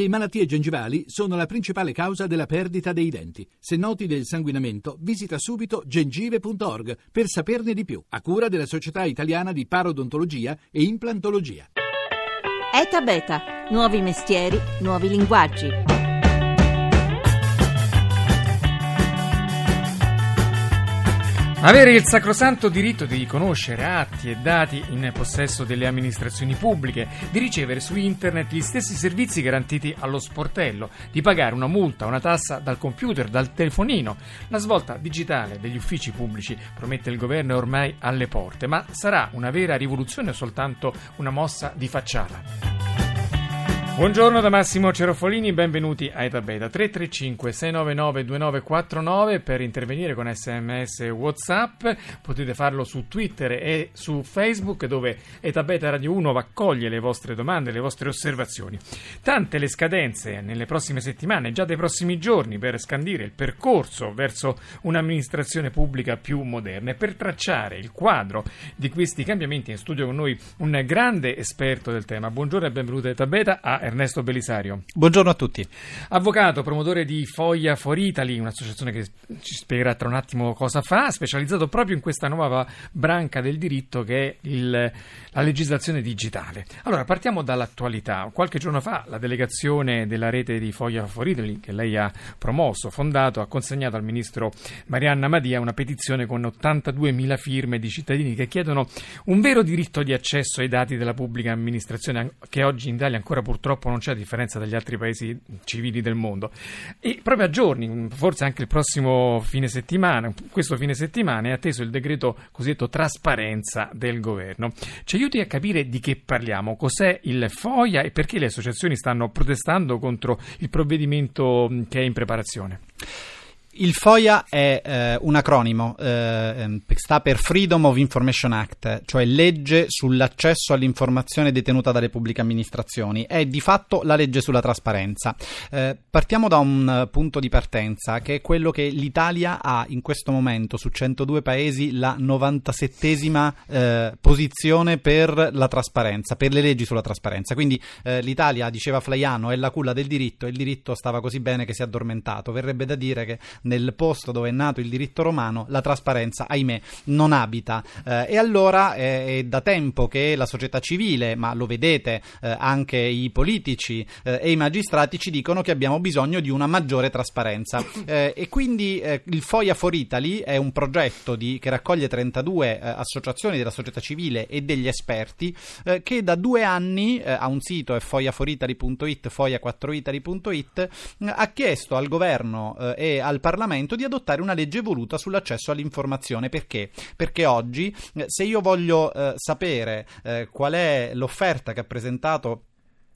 Le malattie gengivali sono la principale causa della perdita dei denti. Se noti del sanguinamento, visita subito gengive.org per saperne di più, a cura della Società Italiana di Parodontologia e Implantologia. ETA Beta, nuovi mestieri, nuovi linguaggi. Avere il sacrosanto diritto di conoscere atti e dati in possesso delle amministrazioni pubbliche, di ricevere su internet gli stessi servizi garantiti allo sportello, di pagare una multa, una tassa dal computer, dal telefonino. La svolta digitale degli uffici pubblici, promette il governo, è ormai alle porte, ma sarà una vera rivoluzione o soltanto una mossa di facciata? Buongiorno da Massimo Cerofolini, benvenuti a Eta Beta 335 699 2949 per intervenire con sms e whatsapp, potete farlo su Twitter e su Facebook dove Eta Beta Radio 1 accoglie le vostre domande, le vostre osservazioni. Tante le scadenze nelle prossime settimane, già dei prossimi giorni per scandire il percorso verso un'amministrazione pubblica più moderna e per tracciare il quadro di questi cambiamenti in studio con noi un grande esperto del tema. Buongiorno e benvenuto a Eta Beta a Ernesto Belisario. Buongiorno a tutti. Avvocato, promotore di Foglia for Italy, un'associazione che ci spiegherà tra un attimo cosa fa, specializzato proprio in questa nuova branca del diritto che è il, la legislazione digitale. Allora, partiamo dall'attualità. Qualche giorno fa la delegazione della rete di Foglia for Italy, che lei ha promosso, fondato, ha consegnato al ministro Marianna Madia una petizione con 82.000 firme di cittadini che chiedono un vero diritto di accesso ai dati della pubblica amministrazione che oggi in Italia ancora purtroppo purtroppo non c'è differenza dagli altri paesi civili del mondo. E proprio a giorni, forse anche il prossimo fine settimana, questo fine settimana è atteso il decreto cosiddetto trasparenza del governo. Ci aiuti a capire di che parliamo, cos'è il FOIA e perché le associazioni stanno protestando contro il provvedimento che è in preparazione. Il FOIA è eh, un acronimo, eh, ehm, sta per Freedom of Information Act, cioè legge sull'accesso all'informazione detenuta dalle pubbliche amministrazioni. È di fatto la legge sulla trasparenza. Eh, partiamo da un punto di partenza, che è quello che l'Italia ha in questo momento su 102 paesi la 97esima eh, posizione per la trasparenza, per le leggi sulla trasparenza. Quindi eh, l'Italia, diceva Flaiano, è la culla del diritto e il diritto stava così bene che si è addormentato. Verrebbe da dire che nel posto dove è nato il diritto romano, la trasparenza, ahimè, non abita. Eh, e allora eh, è da tempo che la società civile, ma lo vedete eh, anche i politici eh, e i magistrati ci dicono che abbiamo bisogno di una maggiore trasparenza. Eh, e quindi eh, il FOIA for Italy è un progetto di, che raccoglie 32 associazioni della società civile e degli esperti che da due anni ha un sito, è foiaforitaly.it, foia4italy.it, ha chiesto al governo e al Parlamento Parlamento di adottare una legge voluta sull'accesso all'informazione. Perché? Perché oggi, eh, se io voglio eh, sapere eh, qual è l'offerta che ha presentato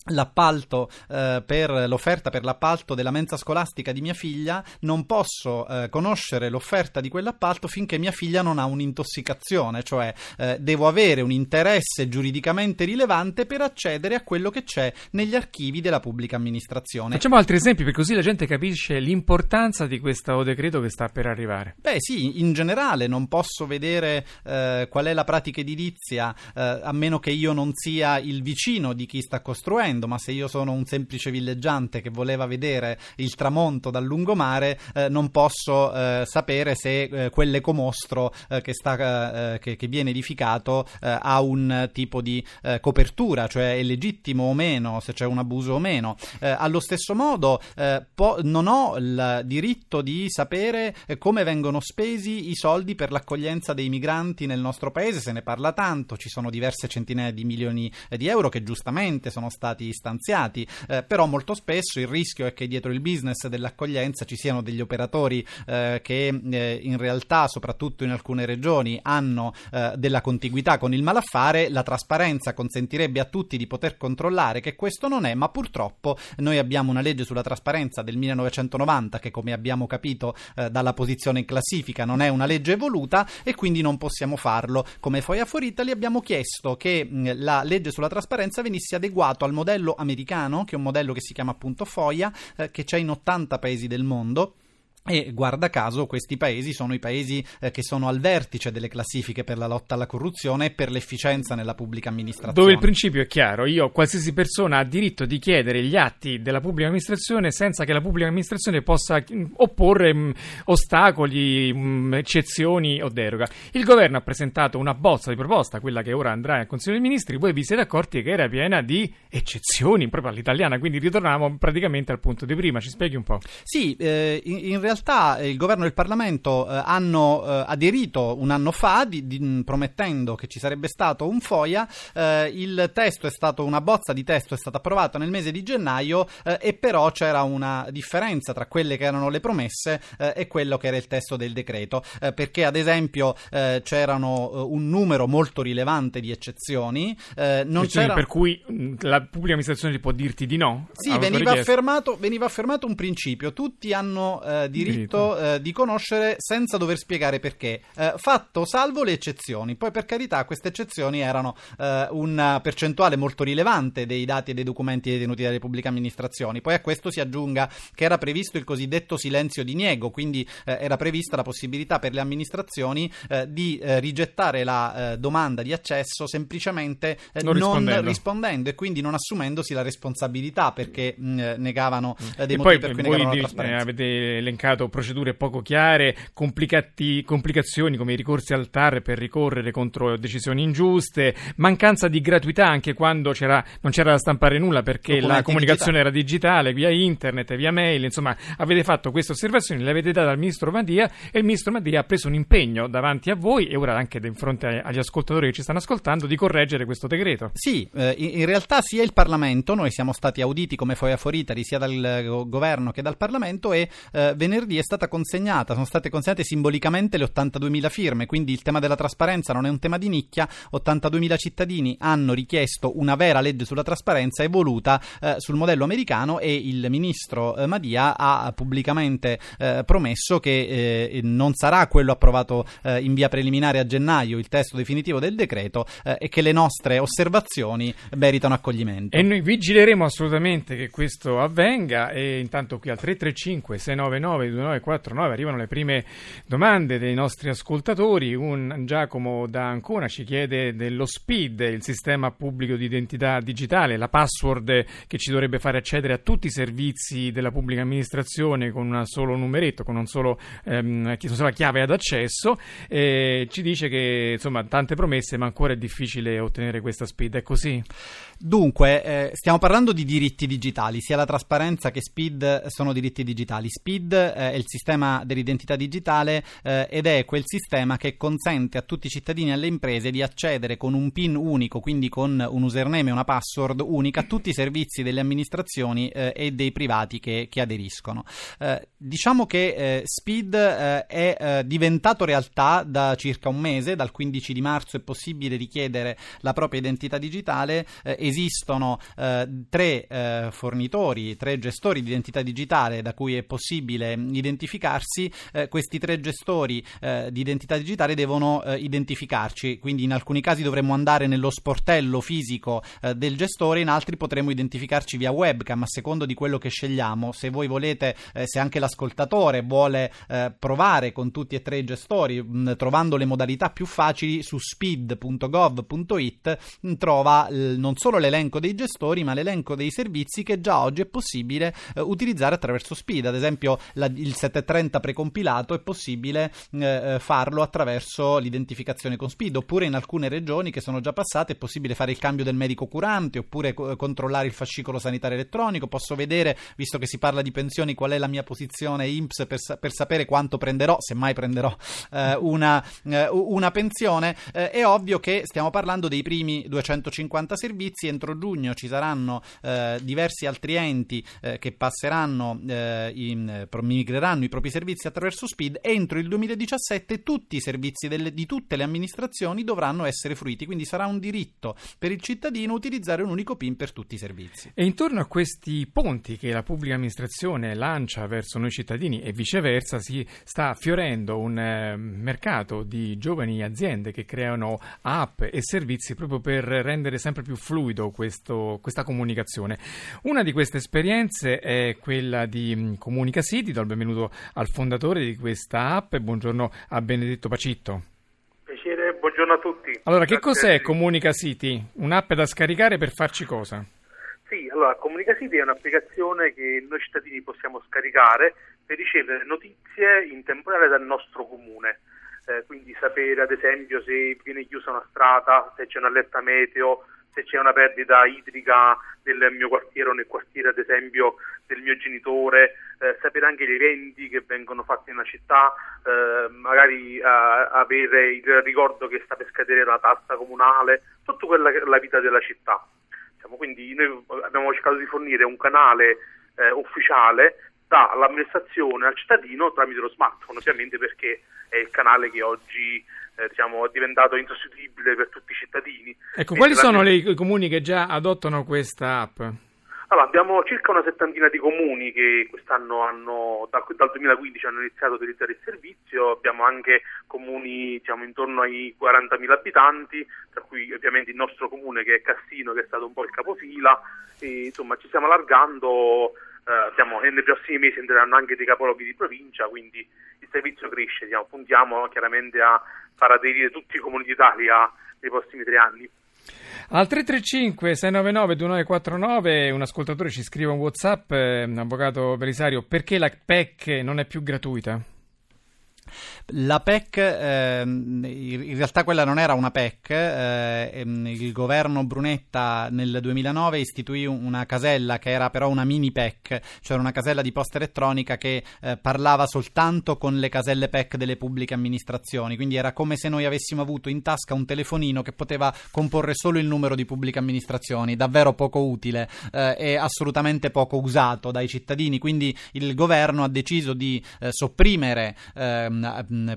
l'appalto eh, per l'offerta per l'appalto della mensa scolastica di mia figlia non posso eh, conoscere l'offerta di quell'appalto finché mia figlia non ha un'intossicazione cioè eh, devo avere un interesse giuridicamente rilevante per accedere a quello che c'è negli archivi della pubblica amministrazione. Facciamo altri esempi per così la gente capisce l'importanza di questo decreto che sta per arrivare. Beh sì in generale non posso vedere eh, qual è la pratica edilizia eh, a meno che io non sia il vicino di chi sta costruendo dicendo, ma se io sono un semplice villeggiante che voleva vedere il tramonto dal lungomare, eh, non posso eh, sapere se eh, quell'ecomostro eh, che, sta, eh, che, che, viene edificato eh, ha un tipo di copertura, cioè è legittimo o meno, se c'è un abuso o meno. allo stesso modo, po- non ho il diritto di sapere come vengono spesi i soldi per l'accoglienza dei migranti nel nostro paese, se ne parla tanto, ci sono diverse centinaia di milioni di euro che giustamente sono stati stati stanziati, eh, però molto spesso il rischio è che dietro il business dell'accoglienza ci siano degli operatori eh, che eh, in realtà, soprattutto in alcune regioni, hanno eh, della contiguità con il malaffare, la trasparenza consentirebbe a tutti di poter controllare che questo non è, ma purtroppo noi abbiamo una legge sulla trasparenza del 1990 che come abbiamo capito eh, dalla posizione in classifica. Non è una legge evoluta e quindi non possiamo farlo. Come Foia for Italy abbiamo chiesto che mh, la legge sulla trasparenza venisse adeguato al modello modello americano, che è un modello che si chiama appunto FOIA, eh, che c'è in 80 paesi del mondo E guarda caso questi paesi sono i paesi eh, che sono al vertice delle classifiche per la lotta alla corruzione e per l'efficienza nella pubblica amministrazione. Dove il principio è chiaro, io qualsiasi persona ha diritto di chiedere gli atti della pubblica amministrazione senza che la pubblica amministrazione possa mh, opporre mh, ostacoli, mh, eccezioni o deroga. Il governo ha presentato una bozza di proposta, quella che ora andrà al Consiglio dei Ministri, voi vi siete accorti che era piena di eccezioni, proprio all'italiana, quindi ritorniamo praticamente al punto di prima, ci spieghi un po'? Sì, eh, in realtà realtà eh, il governo e il Parlamento eh, hanno eh, aderito un anno fa di, di, promettendo che ci sarebbe stato un FOIA. Eh, il testo è stato, una bozza di testo è stata approvata nel mese di gennaio eh, e però c'era una differenza tra quelle che erano le promesse eh, e quello che era il testo del decreto, perché ad esempio c'erano un numero molto rilevante di eccezioni. c'era... Per cui mm, la pubblica amministrazione può dirti di no? Sì, veniva affermato, veniva affermato, un principio. Tutti hanno diritto diritto eh, di conoscere senza dover spiegare perché, eh, fatto salvo le eccezioni. Poi per carità queste eccezioni erano eh, una percentuale molto rilevante dei dati e dei documenti detenuti dalle pubbliche amministrazioni. Poi a questo si aggiunga che era previsto il cosiddetto silenzio di niego, quindi eh, era prevista la possibilità per le amministrazioni eh, di eh, rigettare la domanda di accesso semplicemente non, non rispondendo. rispondendo. e quindi non assumendosi la responsabilità perché mh, negavano dei e motivi poi, per cui negavano la trasparenza. avete elencato creato procedure poco chiare, complicazioni come i ricorsi al TAR per ricorrere contro decisioni ingiuste, mancanza di gratuità anche quando c'era, non c'era da stampare nulla perché la comunicazione digitale. era digitale, via internet, via mail, insomma avete fatto queste osservazioni, le avete date al ministro Madia e il ministro Madia ha preso un impegno davanti a voi e ora anche di fronte agli ascoltatori che ci stanno ascoltando di correggere questo decreto. Sì, eh, in realtà sia il Parlamento, noi siamo stati auditi come Foia Foritari sia dal governo che dal Parlamento e eh, venerdì venerdì è stata consegnata, sono state consegnate simbolicamente le 82.000 firme, quindi il tema della trasparenza non è un tema di nicchia, 82.000 cittadini hanno richiesto una vera legge sulla trasparenza evoluta eh, sul modello americano e il ministro eh, Madia ha pubblicamente eh, promesso che eh, non sarà quello approvato eh, in via preliminare a gennaio, il testo definitivo del decreto eh, e che le nostre osservazioni meritano accoglimento. E noi vigileremo assolutamente che questo avvenga e intanto qui al 335 699 2949 arrivano le prime domande dei nostri ascoltatori. Un Giacomo da Ancona ci chiede dello SPID, il sistema pubblico di identità digitale, la password che ci dovrebbe fare accedere a tutti i servizi della pubblica amministrazione con un solo numeretto, con un solo, ehm, una sola chiave ad accesso. E ci dice che insomma tante promesse, ma ancora è difficile ottenere questa SPID. È così? Dunque, eh, stiamo parlando di diritti digitali, sia la trasparenza che SPID sono diritti digitali. SPID eh, è il sistema dell'identità digitale eh, ed è quel sistema che consente a tutti i cittadini e alle imprese di accedere con un PIN unico, quindi con un username e una password unica, a tutti i servizi delle amministrazioni eh, e dei privati che, che aderiscono. Eh, diciamo che eh, SPID è diventato realtà da circa un mese, dal 15 di marzo è possibile richiedere la propria identità digitale esistono eh, tre eh, fornitori, tre gestori di identità digitale da cui è possibile identificarsi. Eh, questi tre gestori eh, di identità digitale devono eh, identificarci, quindi in alcuni casi dovremmo andare nello sportello fisico eh, del gestore, in altri potremo identificarci via webcam a secondo di quello che scegliamo. Se voi volete, se anche l'ascoltatore vuole provare con tutti e tre i gestori, mh, trovando le modalità più facili su speed.gov.it, mh, trova non solo solo l'elenco dei gestori, ma l'elenco dei servizi che già oggi è possibile eh, utilizzare attraverso Speed. Ad esempio, la, il 730 precompilato è possibile eh, eh, farlo attraverso l'identificazione con Speed, oppure in alcune regioni che sono già passate è possibile fare il cambio del medico curante, oppure co- controllare il fascicolo sanitario elettronico. Posso vedere, visto che si parla di pensioni, qual è la mia posizione IMSS per, per sapere quanto prenderò, se mai prenderò eh, una, eh, una, pensione. Eh, è ovvio che stiamo parlando dei primi 250 servizi. Entro giugno ci saranno eh, diversi altri enti che passeranno, in, migreranno i propri servizi attraverso Speed. Entro il 2017 tutti i servizi delle, di tutte le amministrazioni dovranno essere fruiti, quindi sarà un diritto per il cittadino utilizzare un unico PIN per tutti i servizi. E intorno a questi ponti che la pubblica amministrazione lancia verso noi cittadini e viceversa si sta fiorendo un eh, mercato di giovani aziende che creano app e servizi proprio per rendere sempre più fluido questo, questa comunicazione. Una di queste esperienze è quella di mm, Comunica City, dove benvenuto al fondatore di questa app e buongiorno a Benedetto Pacitto. Piacere, buongiorno a tutti. Allora, che cos'è Comunica City? Un'app da scaricare per farci cosa? Sì, allora Comunica City è un'applicazione che noi cittadini possiamo scaricare per ricevere notizie in tempo reale dal nostro comune. Eh, quindi sapere ad esempio se viene chiusa una strada, se c'è un'allerta meteo, se c'è una perdita idrica nel mio quartiere o nel quartiere ad esempio del mio genitore, eh, sapere anche gli eventi che vengono fatti nella città, eh, magari eh, avere il ricordo che sta per scadere la tassa comunale, tutta quella che è la vita della città. Diciamo, quindi noi abbiamo cercato di fornire un canale eh, ufficiale dall'amministrazione al cittadino tramite lo smartphone, ovviamente perché è il canale che oggi eh, diciamo, è diventato insostituibile per tutti i cittadini. Ecco, quali sono le, i comuni che già adottano questa app? Allora, abbiamo circa una settantina di comuni che quest'anno hanno, da, dal 2015 hanno iniziato a utilizzare il servizio, abbiamo anche comuni diciamo, intorno ai 40.000 abitanti, tra cui ovviamente il nostro comune che è Cassino, che è stato un po' il capofila, e, insomma ci stiamo allargando eh, siamo, nei prossimi mesi entreranno anche dei capoluoghi di provincia, quindi il servizio cresce, diciamo, puntiamo chiaramente a far aderire tutti i comuni d'Italia nei prossimi tre anni. Al 335 699 2949 un ascoltatore ci scrive un Whatsapp, eh, avvocato Belisario, perché la PEC non è più gratuita? La PEC, eh, in realtà quella non era una PEC, eh, ehm, il governo Brunetta nel 2009 istituì una casella che era però una mini PEC, cioè una casella di posta elettronica che eh, parlava soltanto con le caselle PEC delle pubbliche amministrazioni, quindi era come se noi avessimo avuto in tasca un telefonino che poteva comporre solo il numero di pubbliche amministrazioni, davvero poco utile eh, e assolutamente poco usato dai cittadini, quindi il governo ha deciso di eh, sopprimere ehm,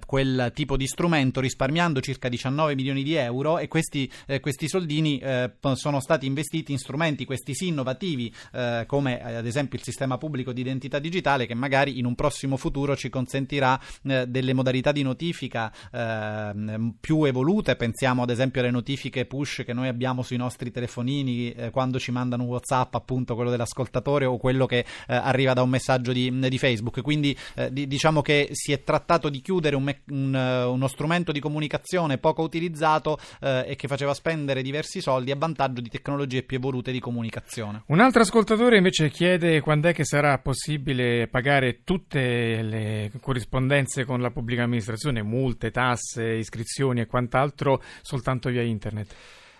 quel tipo di strumento risparmiando circa 19 milioni di euro e questi, eh, questi soldini eh, sono stati investiti in strumenti, questi sì innovativi, eh, come ad esempio il sistema pubblico di identità digitale che magari in un prossimo futuro ci consentirà eh, delle modalità di notifica ehm, più evolute, pensiamo ad esempio alle notifiche push che noi abbiamo sui nostri telefonini eh, quando ci mandano un Whatsapp, appunto quello dell'ascoltatore o quello che eh, arriva da un messaggio di, di Facebook. Quindi di, diciamo che si è trattato di chiudere un, me- un, uh, uno strumento di comunicazione poco utilizzato uh, e che faceva spendere diversi soldi a vantaggio di tecnologie più evolute di comunicazione. Un altro ascoltatore invece chiede quando è che sarà possibile pagare tutte le corrispondenze con la pubblica amministrazione, multe, tasse, iscrizioni e quant'altro soltanto via internet.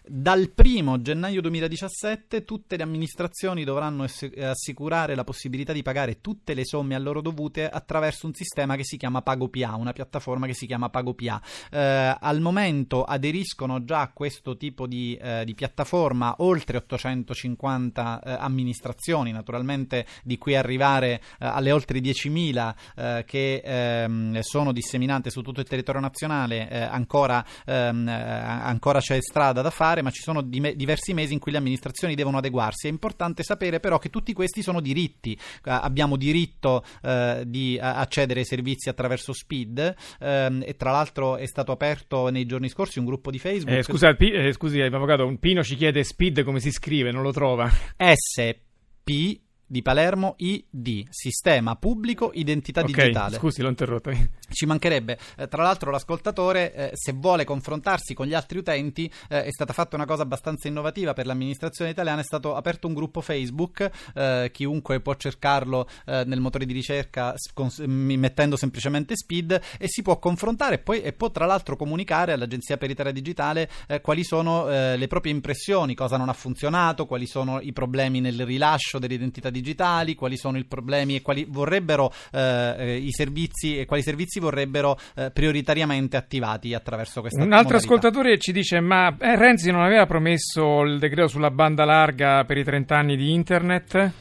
Dal 1 gennaio 2017 tutte le amministrazioni dovranno assicurare la possibilità di pagare tutte le somme a loro dovute attraverso un sistema che si chiama PagoPA, una piattaforma che si chiama PagoPA. Eh, al momento aderiscono già a questo tipo di, eh, di piattaforma oltre 850 eh, amministrazioni, naturalmente di cui arrivare eh, alle oltre 10.000 eh, che ehm, sono disseminate su tutto il territorio nazionale, eh, ancora, ehm, ancora c'è strada da fare fare, ma ci sono di- diversi mesi in cui le amministrazioni devono adeguarsi. È importante sapere però che tutti questi sono diritti. Uh, abbiamo diritto uh, di accedere ai servizi attraverso SPID ehm, e tra l'altro è stato aperto nei giorni scorsi un gruppo di Facebook. Eh, scusa, P- eh, scusi, avvocato, Pino ci chiede SPID come si scrive, non lo trova. S P di Palermo ID, Sistema Pubblico Identità okay, Digitale. Scusi, l'ho interrotto. Ci mancherebbe. Eh, tra l'altro l'ascoltatore, eh, se vuole confrontarsi con gli altri utenti, eh, è stata fatta una cosa abbastanza innovativa per l'amministrazione italiana, è stato aperto un gruppo Facebook, eh, chiunque può cercarlo eh, nel motore di ricerca cons- mettendo semplicemente SPID e si può confrontare e, poi, e può tra l'altro comunicare all'Agenzia per l'Italia Digitale eh, quali sono le proprie impressioni, cosa non ha funzionato, quali sono i problemi nel rilascio dell'identità digitale digitali, quali sono i problemi e quali vorrebbero eh, eh, i servizi e quali servizi vorrebbero eh, prioritariamente attivati attraverso questa Un altro modalità. ascoltatore ci dice: Ma eh, Renzi non aveva promesso il decreto sulla banda larga per i 30 anni di internet?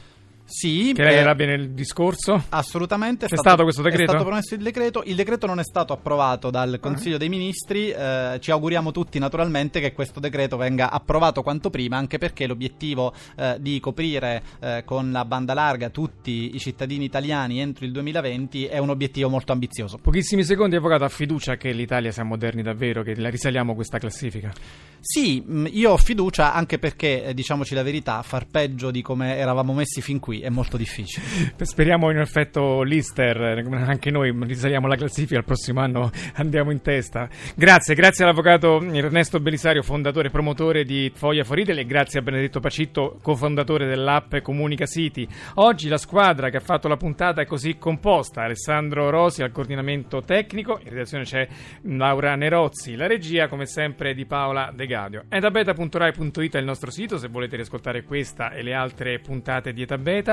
Sì, che lei era bene il discorso? Assolutamente. È, stato, stato, questo decreto? È stato promesso il decreto. Il decreto non è stato approvato dal Consiglio uh-huh. dei Ministri. Eh, ci auguriamo tutti, naturalmente, che questo decreto venga approvato quanto prima, anche perché l'obiettivo eh, di coprire eh, con la banda larga tutti i cittadini italiani entro il 2020 è un obiettivo molto ambizioso. Pochissimi secondi, avvocato, ha fiducia che l'Italia sia moderni davvero, che la risaliamo questa classifica? Sì, io ho fiducia anche perché, eh, diciamoci la verità, far peggio di come eravamo messi fin qui cui è molto difficile. Speriamo in effetto l'Ister, anche noi risaliamo la classifica, il prossimo anno andiamo in testa. Grazie, grazie all'avvocato Ernesto Belisario, fondatore e promotore di Foglia Foridel e grazie a Benedetto Pacitto, cofondatore dell'app Comunica City. Oggi la squadra che ha fatto la puntata è così composta, Alessandro Rosi al coordinamento tecnico, in redazione c'è Laura Nerozzi, la regia come sempre di Paola De Gadio. Etabeta.rai.it è il nostro sito se volete riascoltare questa e le altre puntate di Etabeta.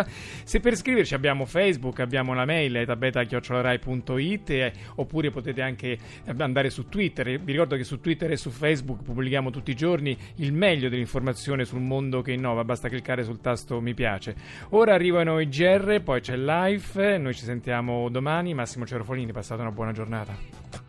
Se per scriverci abbiamo Facebook, abbiamo la mail etabeta.rai.it eh, oppure potete anche andare su Twitter. Vi ricordo che su Twitter e su Facebook pubblichiamo tutti i giorni il meglio dell'informazione sul mondo che innova, basta cliccare sul tasto mi piace. Ora arrivano i GR, poi c'è live, noi ci sentiamo domani. Massimo Cerofolini, passate una buona giornata.